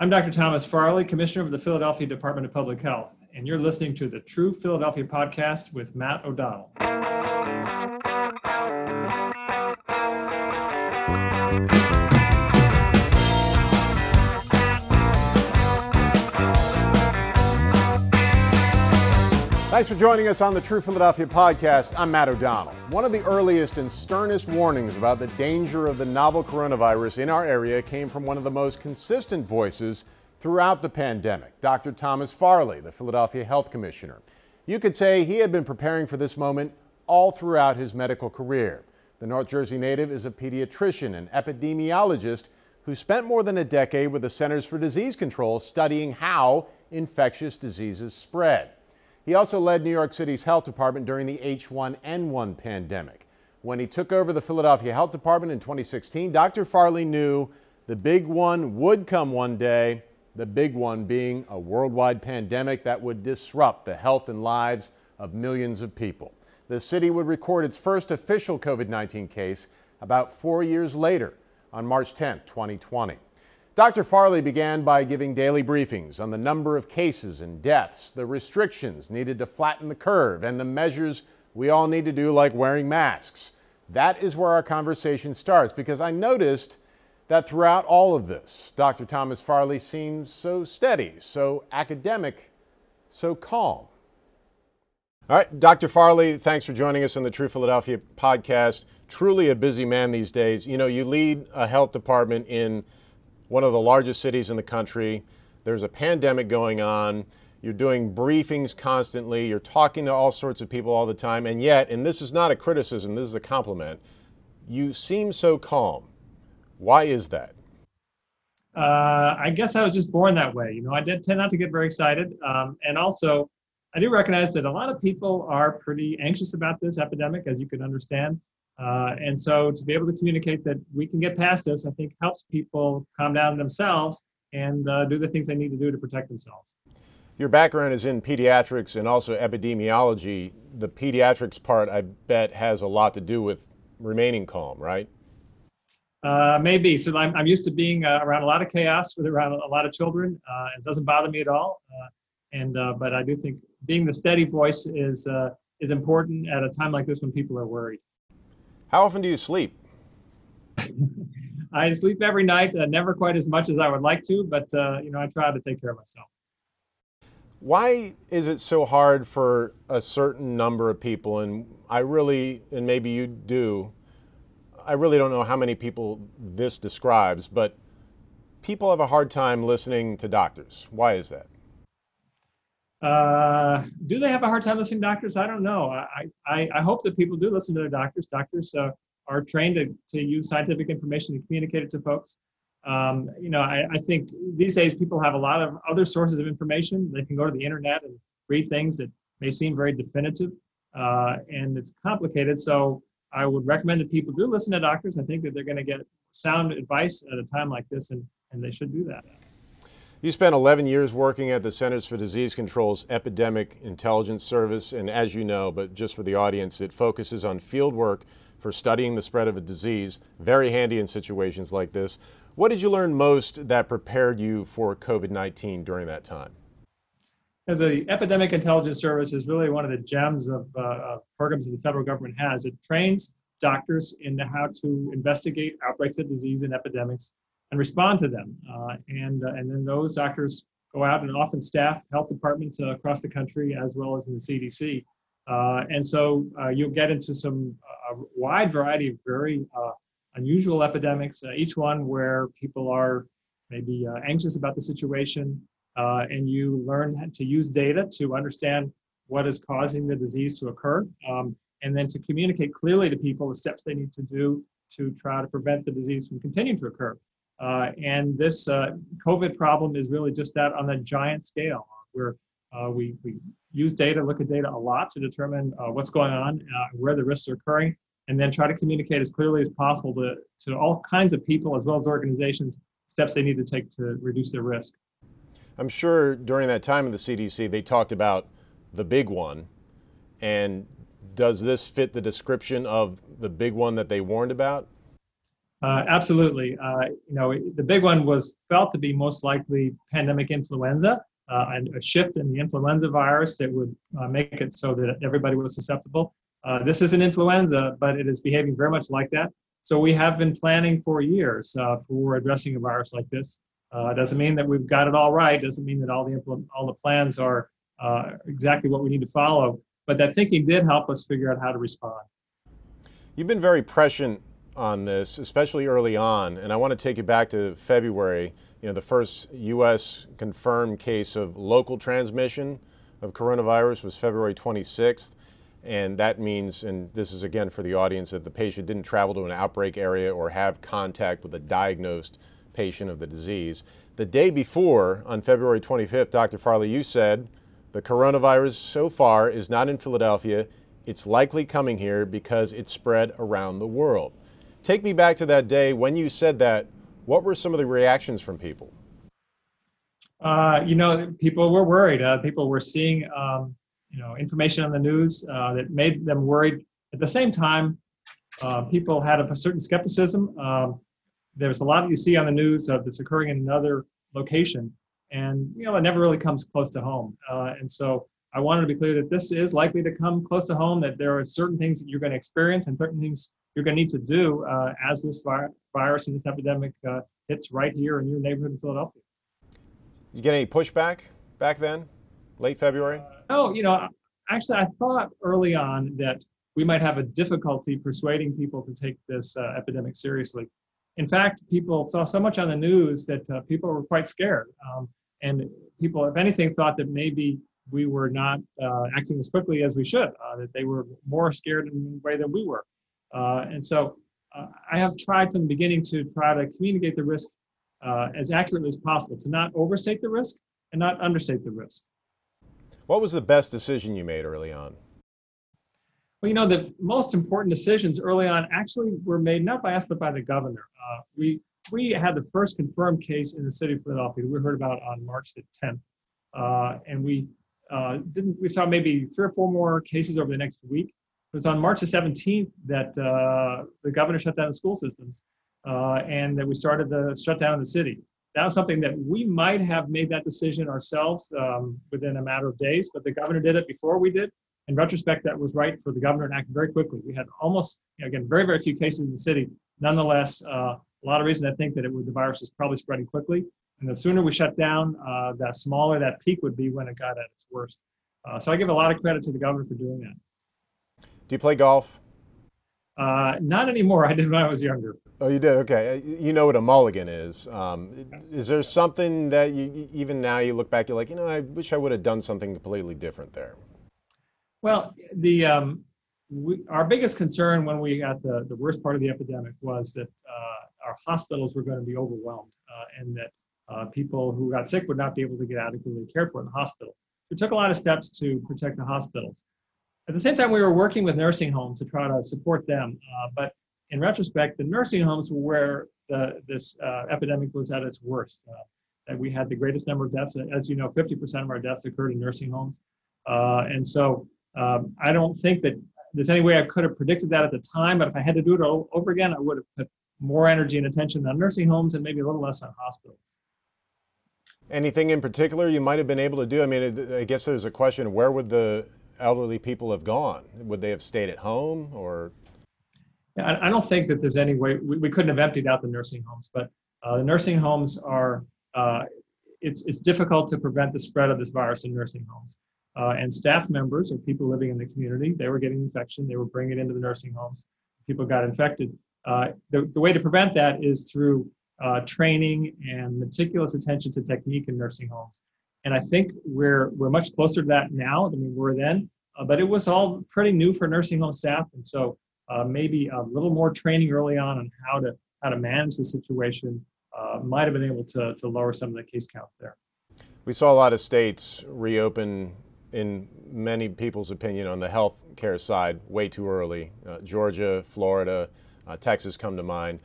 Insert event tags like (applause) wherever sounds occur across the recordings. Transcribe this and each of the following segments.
I'm Dr. Thomas Farley, Commissioner of the Philadelphia Department of Public Health, and you're listening to the True Philadelphia podcast with Matt O'Donnell. Thanks for joining us on the True Philadelphia podcast. I'm Matt O'Donnell. One of the earliest and sternest warnings about the danger of the novel coronavirus in our area came from one of the most consistent voices throughout the pandemic, Dr. Thomas Farley, the Philadelphia Health Commissioner. You could say he had been preparing for this moment all throughout his medical career. The North Jersey native is a pediatrician and epidemiologist who spent more than a decade with the Centers for Disease Control studying how infectious diseases spread. He also led New York City's health department during the H1N1 pandemic. When he took over the Philadelphia Health Department in 2016, Dr. Farley knew the big one would come one day, the big one being a worldwide pandemic that would disrupt the health and lives of millions of people. The city would record its first official COVID 19 case about four years later on March 10, 2020. Dr. Farley began by giving daily briefings on the number of cases and deaths, the restrictions needed to flatten the curve, and the measures we all need to do, like wearing masks. That is where our conversation starts because I noticed that throughout all of this, Dr. Thomas Farley seems so steady, so academic, so calm. All right, Dr. Farley, thanks for joining us on the True Philadelphia podcast. Truly a busy man these days. You know, you lead a health department in one of the largest cities in the country. There's a pandemic going on. You're doing briefings constantly. You're talking to all sorts of people all the time. And yet, and this is not a criticism, this is a compliment, you seem so calm. Why is that? Uh, I guess I was just born that way. You know, I did tend not to get very excited. Um, and also, I do recognize that a lot of people are pretty anxious about this epidemic, as you can understand. Uh, and so to be able to communicate that we can get past this, I think helps people calm down themselves and uh, do the things they need to do to protect themselves. Your background is in pediatrics and also epidemiology. The pediatrics part, I bet, has a lot to do with remaining calm, right? Uh, maybe. So I'm, I'm used to being uh, around a lot of chaos with around a lot of children. Uh, it doesn't bother me at all. Uh, and but I do think being the steady voice is is important at a time like this when people are worried. How often do you sleep? (laughs) I sleep every night, uh, never quite as much as I would like to, but uh, you know, I try to take care of myself. Why is it so hard for a certain number of people? And I really, and maybe you do, I really don't know how many people this describes, but people have a hard time listening to doctors. Why is that? Uh, do they have a hard time listening to doctors? I don't know. I, I, I hope that people do listen to their doctors. Doctors uh, are trained to, to use scientific information to communicate it to folks. Um, you know, I, I think these days people have a lot of other sources of information. They can go to the internet and read things that may seem very definitive, uh, and it's complicated. So I would recommend that people do listen to doctors. I think that they're going to get sound advice at a time like this, and, and they should do that. You spent 11 years working at the Centers for Disease Control's Epidemic Intelligence Service, and as you know, but just for the audience, it focuses on field work for studying the spread of a disease, very handy in situations like this. What did you learn most that prepared you for COVID 19 during that time? The Epidemic Intelligence Service is really one of the gems of, uh, programs that the federal government has. It trains doctors in how to investigate outbreaks of disease and epidemics and respond to them. Uh, and, uh, and then those doctors go out and often staff health departments uh, across the country as well as in the CDC. Uh, and so uh, you'll get into some a wide variety of very unusual epidemics, each one where people are maybe anxious about the situation, and you learn to use data to understand what is causing the disease to occur, um, and then to communicate clearly to people the steps they need to do to try to prevent the disease from continuing to occur. Uh, and this uh, COVID problem is really just that on a giant scale, where uh, we, we use data, look at data a lot to determine uh, what's going on, uh, where the risks are occurring, and then try to communicate as clearly as possible to, to all kinds of people as well as organizations steps they need to take to reduce their risk. I'm sure during that time in the CDC, they talked about the big one. And does this fit the description of the big one that they warned about? Uh, absolutely. Uh, you know, the big one was felt to be most likely pandemic influenza uh, and a shift in the influenza virus that would uh, make it so that everybody was susceptible. Uh, this is an influenza, but it is behaving very much like that. So we have been planning for years uh, for addressing a virus like this. doesn't mean that we've got it all right. Doesn't mean that all the all the plans are exactly what we need to follow. But that thinking did help us figure out how to respond. You've been very prescient on this, especially early on, and I want to take you back to February. You know, the first U.S. confirmed case of local transmission of coronavirus was February 26th, and that means, and this is again for the audience, that the patient didn't travel to an outbreak area or have contact with a diagnosed patient of the disease. The day before, on February 25th, Dr. Farley, you said the coronavirus so far is not in Philadelphia. It's likely coming here because it's spread around the world. Take me back to that day when you said that. What were some of the reactions from people? Uh, you know, people were worried. Uh, people were seeing, um, you know, information on the news uh, that made them worried. At the same time, uh, people had a certain skepticism. Um, there's a lot you see on the news that's occurring in another location, and you know, it never really comes close to home. Uh, and so, I wanted to be clear that this is likely to come close to home. That there are certain things that you're going to experience and certain things you're going to need to do uh, as this vi- virus and this epidemic uh, hits right here in your neighborhood in Philadelphia. You get any pushback back then, late February? oh, you know, actually, I thought early on that we might have a difficulty persuading people to take this uh, epidemic seriously. In fact, people saw so much on the news that uh, people were quite scared. Um, and people, if anything, thought that maybe we were not uh, acting as quickly as we should, uh, that they were more scared in a way than we were. Uh, and so uh, I have tried from the beginning to try to communicate the risk uh, as accurately as possible, to not overstate the risk and not understate the risk. What was the best decision you made early on? Well, you know, the most important decisions early on actually were made not by us, but by the governor. Uh, we, we had the first confirmed case in the city of Philadelphia we heard about on March the 10th. Uh, and we uh, didn't, we saw maybe three or four more cases over the next week. It was on March the 17th that uh, the governor shut down the school systems uh, and that we started the shutdown of the city. That was something that we might have made that decision ourselves um, within a matter of days, but the governor did it before we did. In retrospect, that was right for the governor to act very quickly. We had almost, you know, again, very, very few cases in the city. Nonetheless, uh, a lot of reason to think that it the virus is probably spreading quickly. And the sooner we shut down, uh, the smaller that peak would be when it got at its worst. Uh, so I give a lot of credit to the governor for doing that. Do you play golf? Uh, not anymore. I did when I was younger. Oh, you did. Okay, uh, you know what a mulligan is. Um, yes. Is there something that you even now you look back, you're like, you know, I wish I would have done something completely different there. Well, the um, we, our biggest concern when we got the, the worst part of the epidemic was that uh, our hospitals were going to be overwhelmed uh, and that uh, people who got sick would not be able to get adequately cared for in the hospital. We took a lot of steps to protect the hospitals. At the same time, we were working with nursing homes to try to support them. Uh, but in retrospect, the nursing homes were where the, this uh, epidemic was at its worst. Uh, we had the greatest number of deaths. As you know, 50% of our deaths occurred in nursing homes. Uh, and so um, I don't think that there's any way I could have predicted that at the time. But if I had to do it all over again, I would have put more energy and attention on nursing homes and maybe a little less on hospitals. Anything in particular you might have been able to do? I mean, I guess there's a question: where would the elderly people have gone? Would they have stayed at home or? I don't think that there's any way we, we couldn't have emptied out the nursing homes, but uh, the nursing homes are. Uh, it's it's difficult to prevent the spread of this virus in nursing homes. Uh, and staff members or people living in the community, they were getting infection. They were bringing it into the nursing homes. People got infected. Uh, the, the way to prevent that is through uh, training and meticulous attention to technique in nursing homes. And I think we're we're much closer to that now than we were then. Uh, but it was all pretty new for nursing home staff, and so uh, maybe a little more training early on on how to how to manage the situation uh, might have been able to to lower some of the case counts there. We saw a lot of states reopen, in many people's opinion, on the health care side way too early. Uh, Georgia, Florida, uh, Texas come to mind.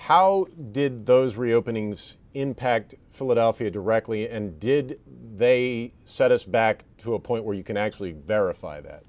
How did those reopenings impact Philadelphia directly, and did they set us back to a point where you can actually verify that?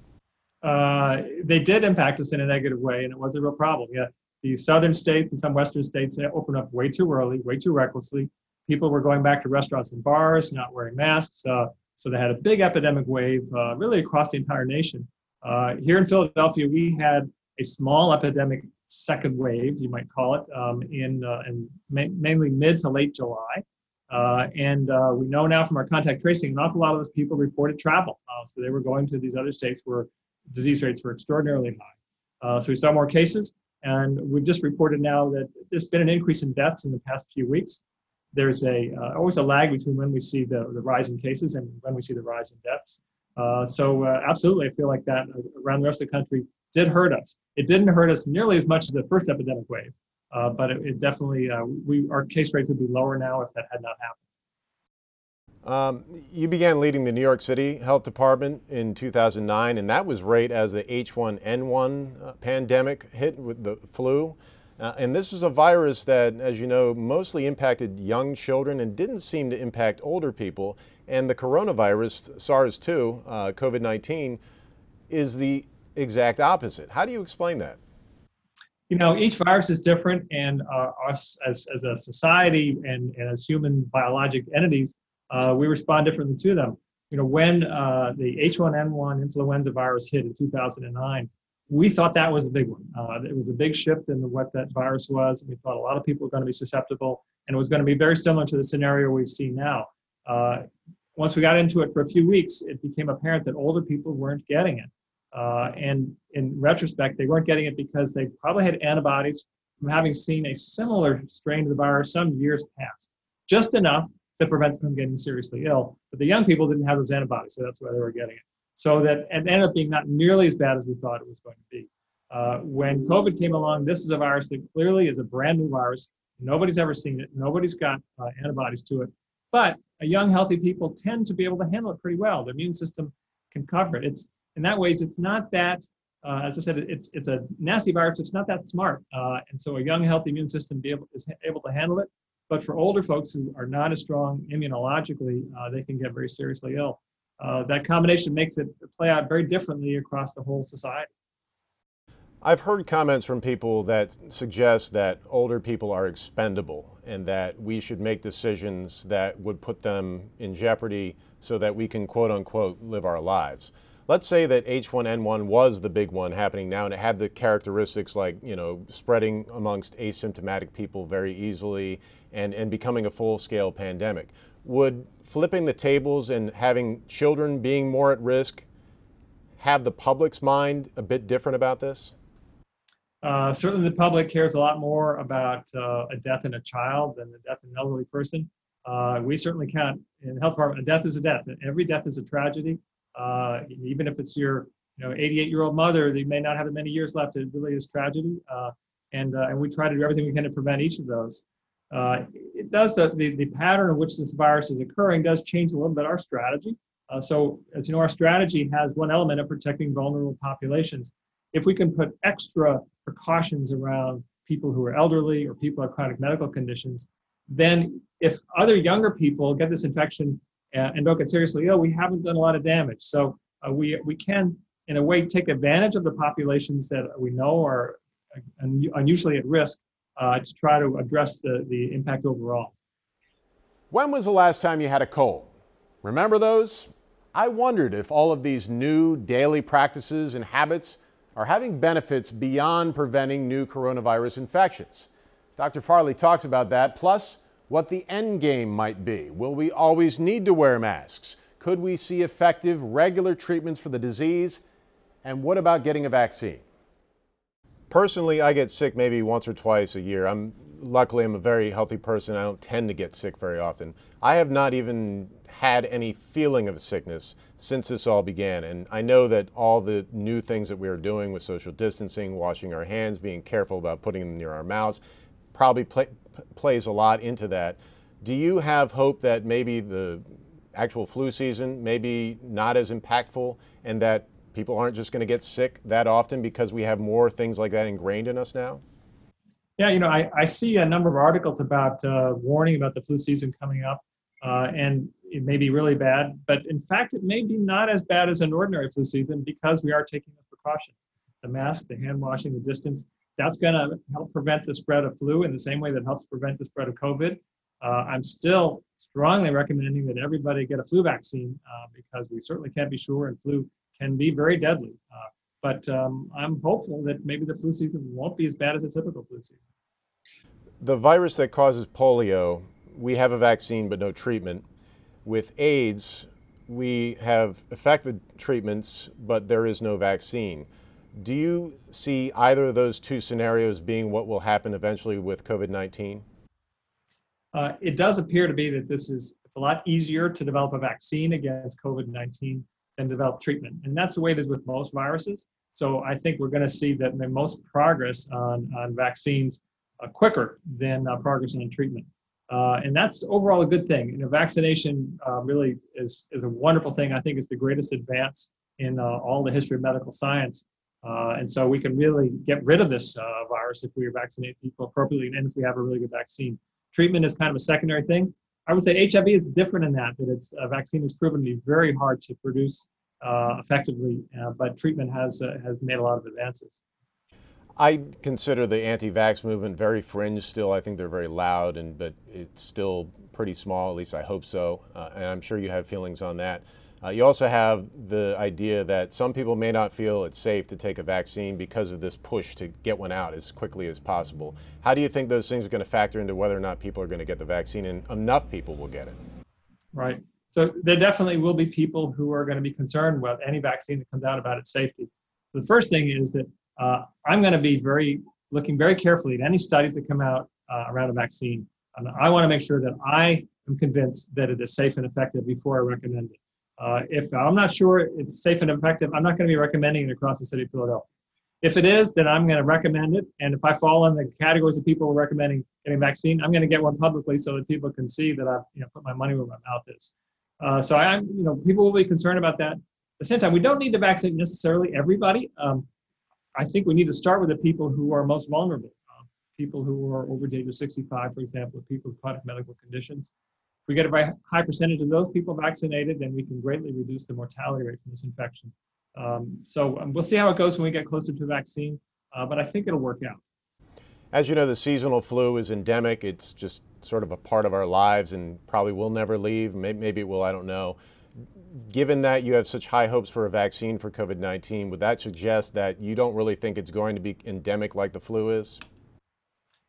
Uh, they did impact us in a negative way, and it was a real problem. Yeah, the southern states and some western states opened up way too early, way too recklessly. People were going back to restaurants and bars, not wearing masks. Uh, so they had a big epidemic wave uh, really across the entire nation. Uh, here in Philadelphia, we had a small epidemic second wave, you might call it, um, in, uh, in ma- mainly mid to late July. Uh, and uh, we know now from our contact tracing, an awful lot of those people reported travel. Uh, so they were going to these other states where disease rates were extraordinarily high. Uh, so we saw more cases, and we've just reported now that there's been an increase in deaths in the past few weeks. There's a uh, always a lag between when we see the, the rise in cases and when we see the rise in deaths. So absolutely, I feel like that around the rest of the country did hurt us. It didn't hurt us nearly as much as the first epidemic wave, uh, but it, it definitely uh, we our case rates would be lower now if that had not happened. Um, you began leading the New York City Health Department in 2009, and that was right as the H1N1 uh, pandemic hit with the flu. Uh, and this is a virus that, as you know, mostly impacted young children and didn't seem to impact older people. And the coronavirus, SARS 2, uh, COVID 19, is the exact opposite. How do you explain that? You know, each virus is different, and uh, us as, as a society and, and as human biologic entities, uh, we respond differently to them. You know, when uh, the H1N1 influenza virus hit in 2009, we thought that was a big one. Uh, it was a big shift in what that virus was. We thought a lot of people were going to be susceptible, and it was going to be very similar to the scenario we've seen now. Uh, once we got into it for a few weeks, it became apparent that older people weren't getting it. Uh, and in retrospect, they weren't getting it because they probably had antibodies from having seen a similar strain of the virus some years past, just enough to prevent them from getting seriously ill. But the young people didn't have those antibodies, so that's why they were getting it. So that it ended up being not nearly as bad as we thought it was going to be. Uh, when COVID came along, this is a virus that clearly is a brand new virus. Nobody's ever seen it. Nobody's got uh, antibodies to it. But young, healthy people tend to be able to handle it pretty well. The immune system can cover it. It's in that ways, it's not that, uh, as I said, it's it's a nasty virus. It's not that smart, uh, and so a young, healthy immune system be able, is able to handle it. But for older folks who are not as strong immunologically, uh, they can get very seriously ill. Uh, that combination makes it play out very differently across the whole society. I've heard comments from people that suggest that older people are expendable and that we should make decisions that would put them in jeopardy so that we can quote unquote live our lives let's say that H1N1 was the big one happening now and it had the characteristics like, you know, spreading amongst asymptomatic people very easily and, and becoming a full scale pandemic. Would flipping the tables and having children being more at risk have the public's mind a bit different about this? Uh, certainly, the public cares a lot more about uh, a death in a child than the death in an elderly person. Uh, we certainly can't, in the health department, a death is a death. Every death is a tragedy. Uh, even if it's your you know 88 year old mother, they may not have many years left. It really is tragedy, uh, and uh, and we try to do everything we can to prevent each of those. Uh, it does the, the, the pattern in which this virus is occurring does change a little bit our strategy. Uh, so as you know, our strategy has one element of protecting vulnerable populations. If we can put extra precautions around people who are elderly or people with chronic medical conditions, then if other younger people get this infection and don't get seriously ill, we haven't done a lot of damage. So uh, we, we can, in a way, take advantage of the populations that we know are unusually at risk uh, to try to address the, the impact overall. When was the last time you had a cold? Remember those? I wondered if all of these new daily practices and habits are having benefits beyond preventing new coronavirus infections. Dr. Farley talks about that, plus what the end game might be. Will we always need to wear masks? Could we see effective, regular treatments for the disease? And what about getting a vaccine? Personally, I get sick maybe once or twice a year. I'm luckily I'm a very healthy person. I don't tend to get sick very often. I have not even had any feeling of sickness since this all began. And I know that all the new things that we are doing with social distancing, washing our hands, being careful about putting them near our mouths, probably play, plays a lot into that. Do you have hope that maybe the actual flu season maybe not as impactful and that people aren't just going to get sick that often because we have more things like that ingrained in us now? Yeah, you know, I, I see a number of articles about uh, warning about the flu season coming up, uh, and it may be really bad, but in fact, it may be not as bad as an ordinary flu season because we are taking those precautions the mask, the hand washing, the distance that's going to help prevent the spread of flu in the same way that helps prevent the spread of COVID. Uh, I'm still strongly recommending that everybody get a flu vaccine uh, because we certainly can't be sure, and flu can be very deadly. Uh, but um, I'm hopeful that maybe the flu season won't be as bad as a typical flu season. The virus that causes polio, we have a vaccine but no treatment. With AIDS, we have effective treatments, but there is no vaccine. Do you see either of those two scenarios being what will happen eventually with COVID 19? Uh, it does appear to be that this is it's a lot easier to develop a vaccine against COVID-19 than develop treatment, and that's the way it is with most viruses. So I think we're going to see that the most progress on on vaccines uh, quicker than uh, progress on treatment. Uh, and that's overall a good thing. You know, vaccination uh, really is, is a wonderful thing. I think it's the greatest advance in uh, all the history of medical science. Uh, and so we can really get rid of this uh, virus if we vaccinate people appropriately and if we have a really good vaccine. Treatment is kind of a secondary thing. I would say HIV is different in that, that it's a vaccine is proven to be very hard to produce uh, effectively, but treatment has, has made a lot of advances. I consider the anti-vax movement very fringe still. I think they're very loud, and but it's still pretty small. At least I hope so. Uh, and I'm sure you have feelings on that. Uh, you also have the idea that some people may not feel it's safe to take a vaccine because of this push to get one out as quickly as possible. How do you think those things are going to factor into whether or not people are going to get the vaccine and enough people will get it? Right. So there definitely will be people who are going to be concerned with any vaccine that comes out about its safety. The first thing is that uh, I'm going to be very looking very carefully at any studies that come out uh, around a vaccine. And I want to make sure that I am convinced that it is safe and effective before I recommend it. Uh, if I'm not sure it's safe and effective, I'm not going to be recommending it across the city of Philadelphia. If it is, then I'm going to recommend it. And if I fall in the categories of people recommending getting vaccine, I'm going to get one publicly so that people can see that I've you know, put my money where my mouth is. Uh, so I'm, you know, people will be concerned about that. At the same time, we don't need to vaccinate necessarily everybody. Um, I think we need to start with the people who are most vulnerable, uh, people who are over the age of 65, for example, people with chronic medical conditions. If we get a very high percentage of those people vaccinated, then we can greatly reduce the mortality rate from this infection. Um, so um, we'll see how it goes when we get closer to a vaccine, uh, but I think it'll work out. As you know, the seasonal flu is endemic. It's just sort of a part of our lives and probably will never leave. Maybe it will, I don't know given that you have such high hopes for a vaccine for COVID 19, would that suggest that you don't really think it's going to be endemic like the flu is?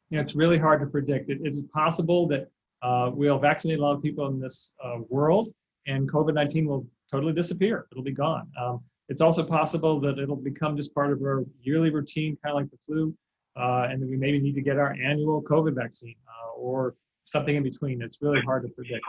You know, it's really hard to predict. It, it's possible that uh, we'll vaccinate a lot of people in this uh, world and COVID 19 will totally disappear. It'll be gone. Um, it's also possible that it'll become just part of our yearly routine, kind of like the flu, uh, and that we maybe need to get our annual COVID vaccine uh, or something in between. It's really hard to predict.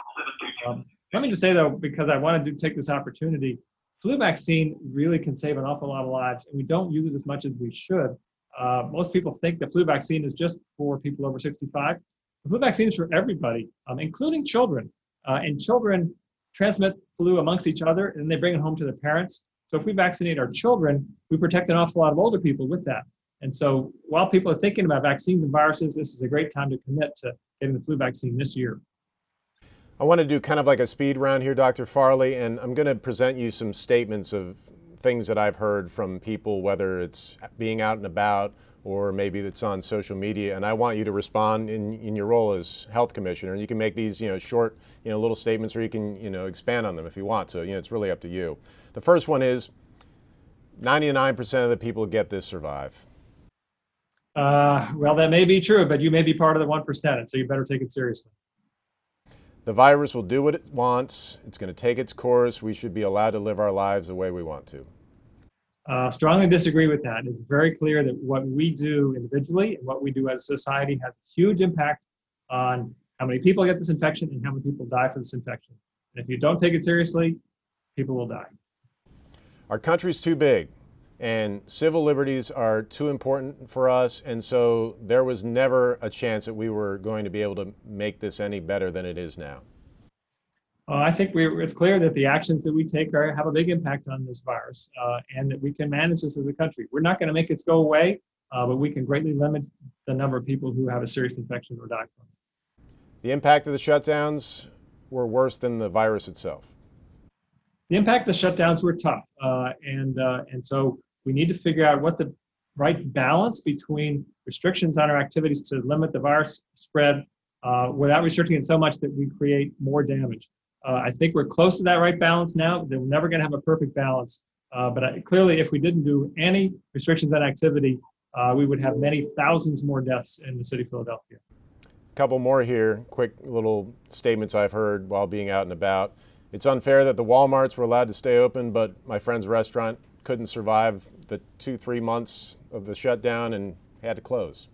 Um, let me just say though, because I wanted to take this opportunity, flu vaccine really can save an awful lot of lives, and we don't use it as much as we should. Uh, most people think the flu vaccine is just for people over 65. The flu vaccine is for everybody, um, including children. Uh, and children transmit flu amongst each other, and they bring it home to their parents. So if we vaccinate our children, we protect an awful lot of older people with that. And so while people are thinking about vaccines and viruses, this is a great time to commit to getting the flu vaccine this year. I want to do kind of like a speed round here, Dr. Farley, and I'm going to present you some statements of things that I've heard from people, whether it's being out and about or maybe that's on social media. And I want you to respond in, in your role as health commissioner. And you can make these, you know, short, you know, little statements, or you can, you know, expand on them if you want. So, you know, it's really up to you. The first one is 99% of the people who get this survive. Uh, well, that may be true, but you may be part of the 1%, and so you better take it seriously. The virus will do what it wants. It's going to take its course. We should be allowed to live our lives the way we want to. Uh, strongly disagree with that. It's very clear that what we do individually and what we do as a society has a huge impact on how many people get this infection and how many people die from this infection. And if you don't take it seriously, people will die. Our country's too big and civil liberties are too important for us and so there was never a chance that we were going to be able to make this any better than it is now uh, I think we, it's clear that the actions that we take are, have a big impact on this virus uh, and that we can manage this as a country. We're not going to make it go away, uh, but we can greatly limit the number of people who have a serious infection or die from it. The impact of the shutdowns were worse than the virus itself. The impact of the shutdowns were tough, uh, and uh, and so we need to figure out what's the right balance between restrictions on our activities to limit the virus spread uh, without restricting it so much that we create more damage. Uh, I think we're close to that right balance now. They're never going to have a perfect balance. Uh, but I, clearly, if we didn't do any restrictions on activity, uh, we would have many thousands more deaths in the city of Philadelphia. A couple more here, quick little statements I've heard while being out and about. It's unfair that the Walmarts were allowed to stay open, but my friend's restaurant couldn't survive the two, three months of the shutdown and had to close.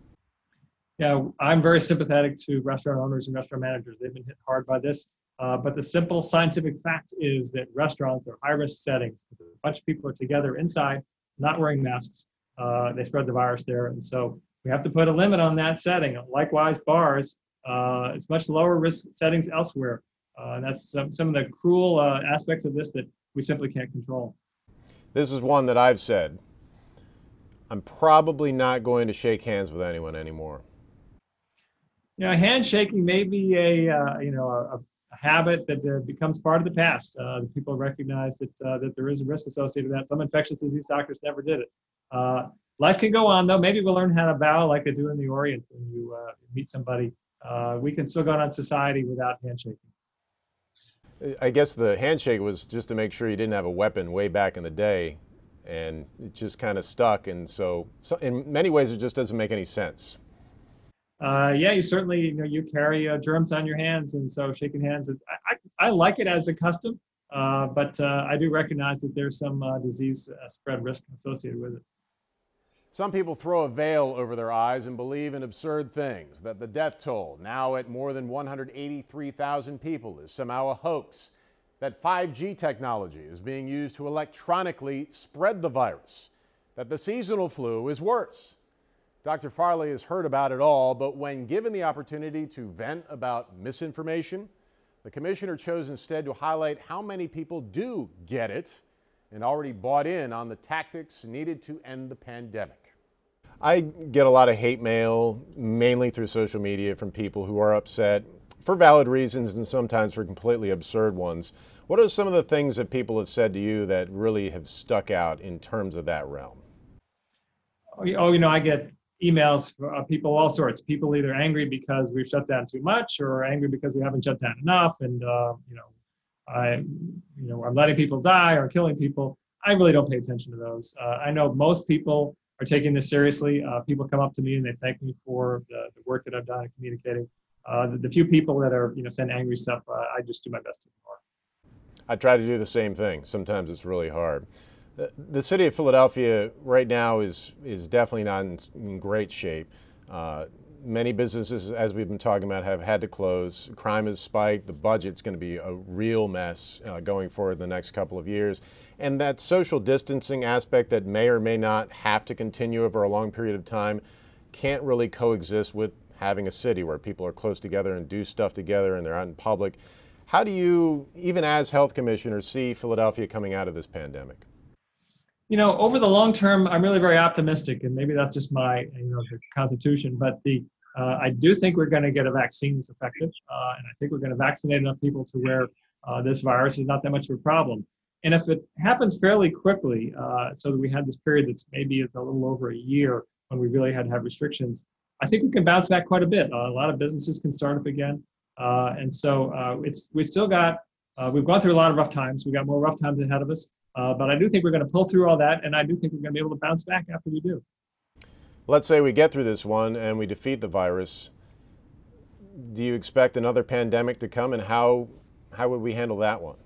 Yeah, I'm very sympathetic to restaurant owners and restaurant managers. They've been hit hard by this. Uh, but the simple scientific fact is that restaurants are high risk settings. A bunch of people are together inside, not wearing masks. Uh, they spread the virus there. And so we have to put a limit on that setting. Likewise, bars, uh, it's much lower risk settings elsewhere. Uh, and that's some, some of the cruel uh, aspects of this that we simply can't control. This is one that I've said. I'm probably not going to shake hands with anyone anymore. You know, handshaking may be a uh, you know a, habit that uh, becomes part of the past. Uh, people recognize that uh, that there is a risk associated with that. Some infectious disease doctors never did it. Uh, life can go on though. Maybe we'll learn how to bow like they do in the Orient when you uh, meet somebody. we can still go on society without handshaking. I guess the handshake was just to make sure you didn't have a weapon way back in the day, and it just kind of stuck. And so, so, in many ways, it just doesn't make any sense. Uh, yeah, you certainly you know you carry uh, germs on your hands, and so shaking hands is I, I, I like it as a custom, uh, but uh, I do recognize that there's some uh, disease uh, spread risk associated with it. Some people throw a veil over their eyes and believe in absurd things that the death toll, now at more than 183,000 people, is somehow a hoax, that 5G technology is being used to electronically spread the virus, that the seasonal flu is worse. Dr. Farley has heard about it all, but when given the opportunity to vent about misinformation, the commissioner chose instead to highlight how many people do get it and already bought in on the tactics needed to end the pandemic. I get a lot of hate mail, mainly through social media, from people who are upset for valid reasons and sometimes for completely absurd ones. What are some of the things that people have said to you that really have stuck out in terms of that realm? Oh, oh you know, I get emails from people all sorts. People either angry because we've shut down too much, or angry because we haven't shut down enough, and uh, you know, I, you know, I'm letting people die or killing people. I really don't pay attention to those. Uh, I know most people are taking this seriously. Uh, people come up to me and they thank me for the, the work that I've done in communicating. Uh, the, the, few people that are, you know, send angry stuff, uh, I just do my best to ignore. I try to do the same thing. Sometimes it's really hard. The, city of Philadelphia right now is is definitely not in, in great shape. Uh, many businesses, as we've been talking about, have had to close. Crime has spiked. The budget's going to be a real mess uh, going forward the next couple of years. And that social distancing aspect that may or may not have to continue over a long period of time can't really coexist with having a city where people are close together and do stuff together and they're out in public. How do you, even as health commissioner, see Philadelphia coming out of this pandemic? You know, over the long term, I'm really very optimistic, and maybe that's just my, you know, the constitution. But the, uh, I do think we're going to get a vaccine that's effective, uh, and I think we're going to vaccinate enough people to where uh, this virus is not that much of a problem. And if it happens fairly quickly, uh, so that we had this period that's maybe it's a little over a year when we really had to have restrictions, I think we can bounce back quite a bit. Uh, a lot of businesses can start up again, uh, and so it's we still got we've gone through a lot of rough times. We've got more rough times ahead of us, uh, but I do think we're going to pull through all that, and I do think we're going to be able to bounce back after we do. Let's say we get through this one and we defeat the virus. Do you expect another pandemic to come, and how how would we handle that one?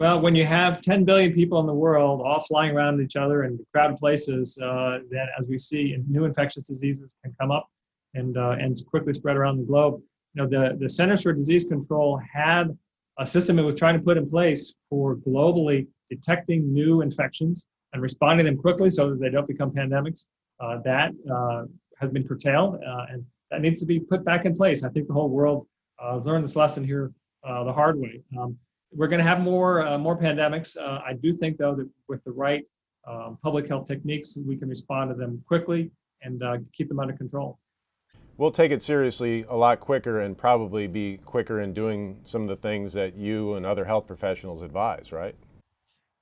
Well, when you have 10 billion people in the world all flying around each other in crowded places, uh, then as we see, new infectious diseases can come up and uh, and quickly spread around the globe. You know, the, the Centers for Disease Control had a system it was trying to put in place for globally detecting new infections and responding to them quickly so that they don't become pandemics. Uh, that uh, has been curtailed uh, and that needs to be put back in place. I think the whole world uh, has learned this lesson here uh, the hard way. Um, we're going to have more more pandemics. I do think though that with the right um, public health techniques, we can respond to them quickly and keep them under control. We'll take it seriously a lot quicker and probably be quicker in doing some of the things that you and other health professionals advise, right?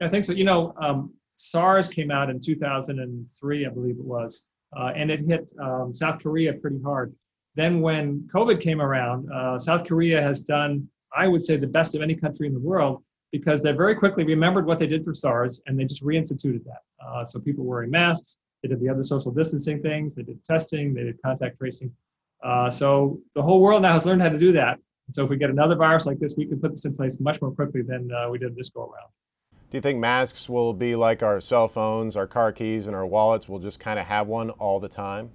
I think so. You know, um, SARS came out in 2003, I believe it was, uh, and it hit um, South Korea pretty hard. Then, when COVID came around, uh, South Korea has done, I would say, the best of any country in the world because they very quickly remembered what they did for SARS and they just reinstituted that. Uh, so people wearing masks, they did the other social distancing things, they did testing, they did contact tracing. Uh, so the whole world now has learned how to do that. So if we get another virus like this, we can put this in place much more quickly than uh, we did this go around. Do you think masks will be like our cell phones, our car keys, and our wallets? We'll just kind of have one all the time?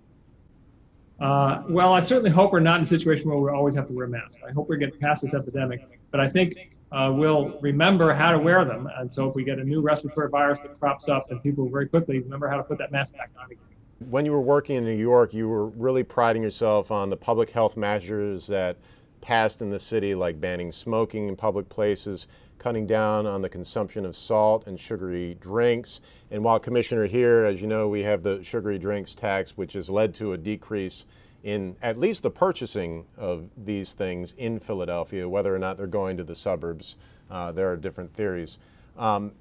Uh, well, I certainly hope we're not in a situation where we always have to wear masks. I hope we're getting past this epidemic. But I think uh, we'll remember how to wear them. And so if we get a new respiratory virus that crops up, and people very quickly remember how to put that mask back on again. When you were working in New York, you were really priding yourself on the public health measures that passed in the city, like banning smoking in public places, cutting down on the consumption of salt and sugary drinks. And while Commissioner here, as you know, we have the sugary drinks tax, which has led to a decrease in at least the purchasing of these things in Philadelphia, whether or not they're going to the suburbs. Uh, there are different theories. Um,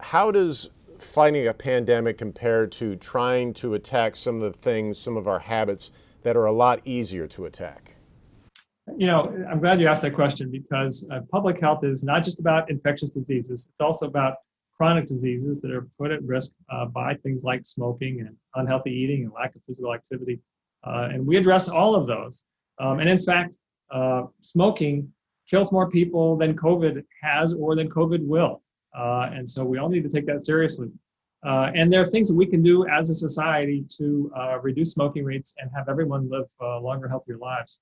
how does fighting a pandemic compared to trying to attack some of the things, some of our habits that are a lot easier to attack? You know, I'm glad you asked that question because uh, public health is not just about infectious diseases, it's also about chronic diseases that are put at risk uh, by things like smoking and unhealthy eating and lack of physical activity. Uh, and we address all of those. Um, and in fact, uh, smoking kills more people than COVID has or than COVID will. Uh, and so we all need to take that seriously. Uh, and there are things that we can do as a society to uh, reduce smoking rates and have everyone live uh, longer, healthier lives.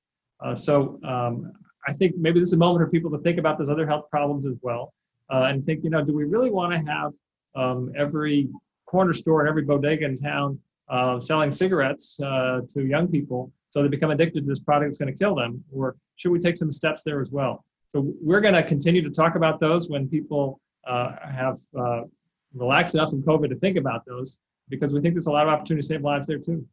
so um, I think maybe this is a moment for people to think about those other health problems as well and think, you know, do we really want to have um, every corner store and every bodega in town uh, selling cigarettes uh, to young people so they become addicted to this product that's going to kill them? Or should we take some steps there as well? So we're going to continue to talk about those when people uh, have uh, relaxed enough from COVID to think about those because we think there's a lot of opportunity to save lives there too.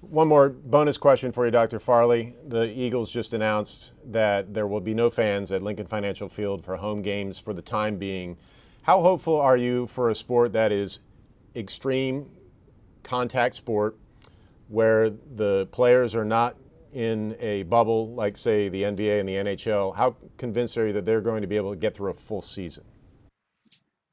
One more bonus question for you, Dr. Farley. The Eagles just announced that there will be no fans at Lincoln Financial Field for home games for the time being. How hopeful are you for a sport that is extreme contact sport where the players are not in a bubble like, say, the NBA and the NHL, how convinced are you that they're going to be able to get through a full season?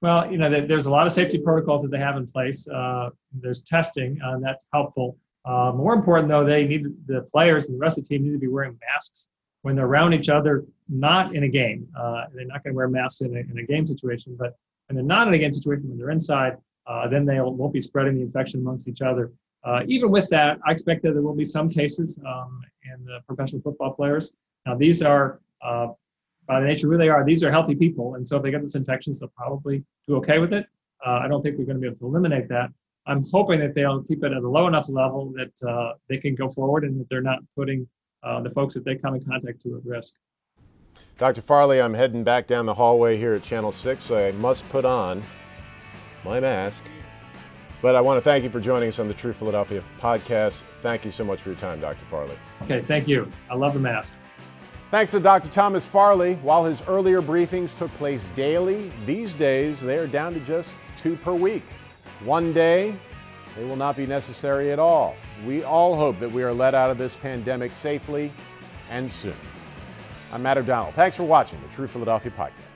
Well, you know, there's a lot of safety protocols that they have in place. Uh, there's testing, uh, and that's helpful. Uh, more important, though, they need the players and the rest of the team need to be wearing masks when they're around each other, not in a game. Uh, they're not going to wear masks in a, in a game situation, but when they're not in a game situation, when they're inside, uh, then they won't be spreading the infection amongst each other. Uh, even with that, I expect that there will be some cases um, in the professional football players. Now, these are, uh, by the nature who they are, these are healthy people. And so if they get this infection, they'll probably do okay with it. Uh, I don't think we're going to be able to eliminate that. I'm hoping that they'll keep it at a low enough level that uh, they can go forward and that they're not putting uh, the folks that they come in contact to at risk. Dr. Farley, I'm heading back down the hallway here at Channel 6, so I must put on my mask. But I want to thank you for joining us on the True Philadelphia podcast. Thank you so much for your time, Dr. Farley. Okay, thank you. I love the mask. Thanks to Dr. Thomas Farley. While his earlier briefings took place daily, these days they are down to just two per week. One day, they will not be necessary at all. We all hope that we are let out of this pandemic safely and soon. I'm Matt O'Donnell. Thanks for watching the True Philadelphia podcast.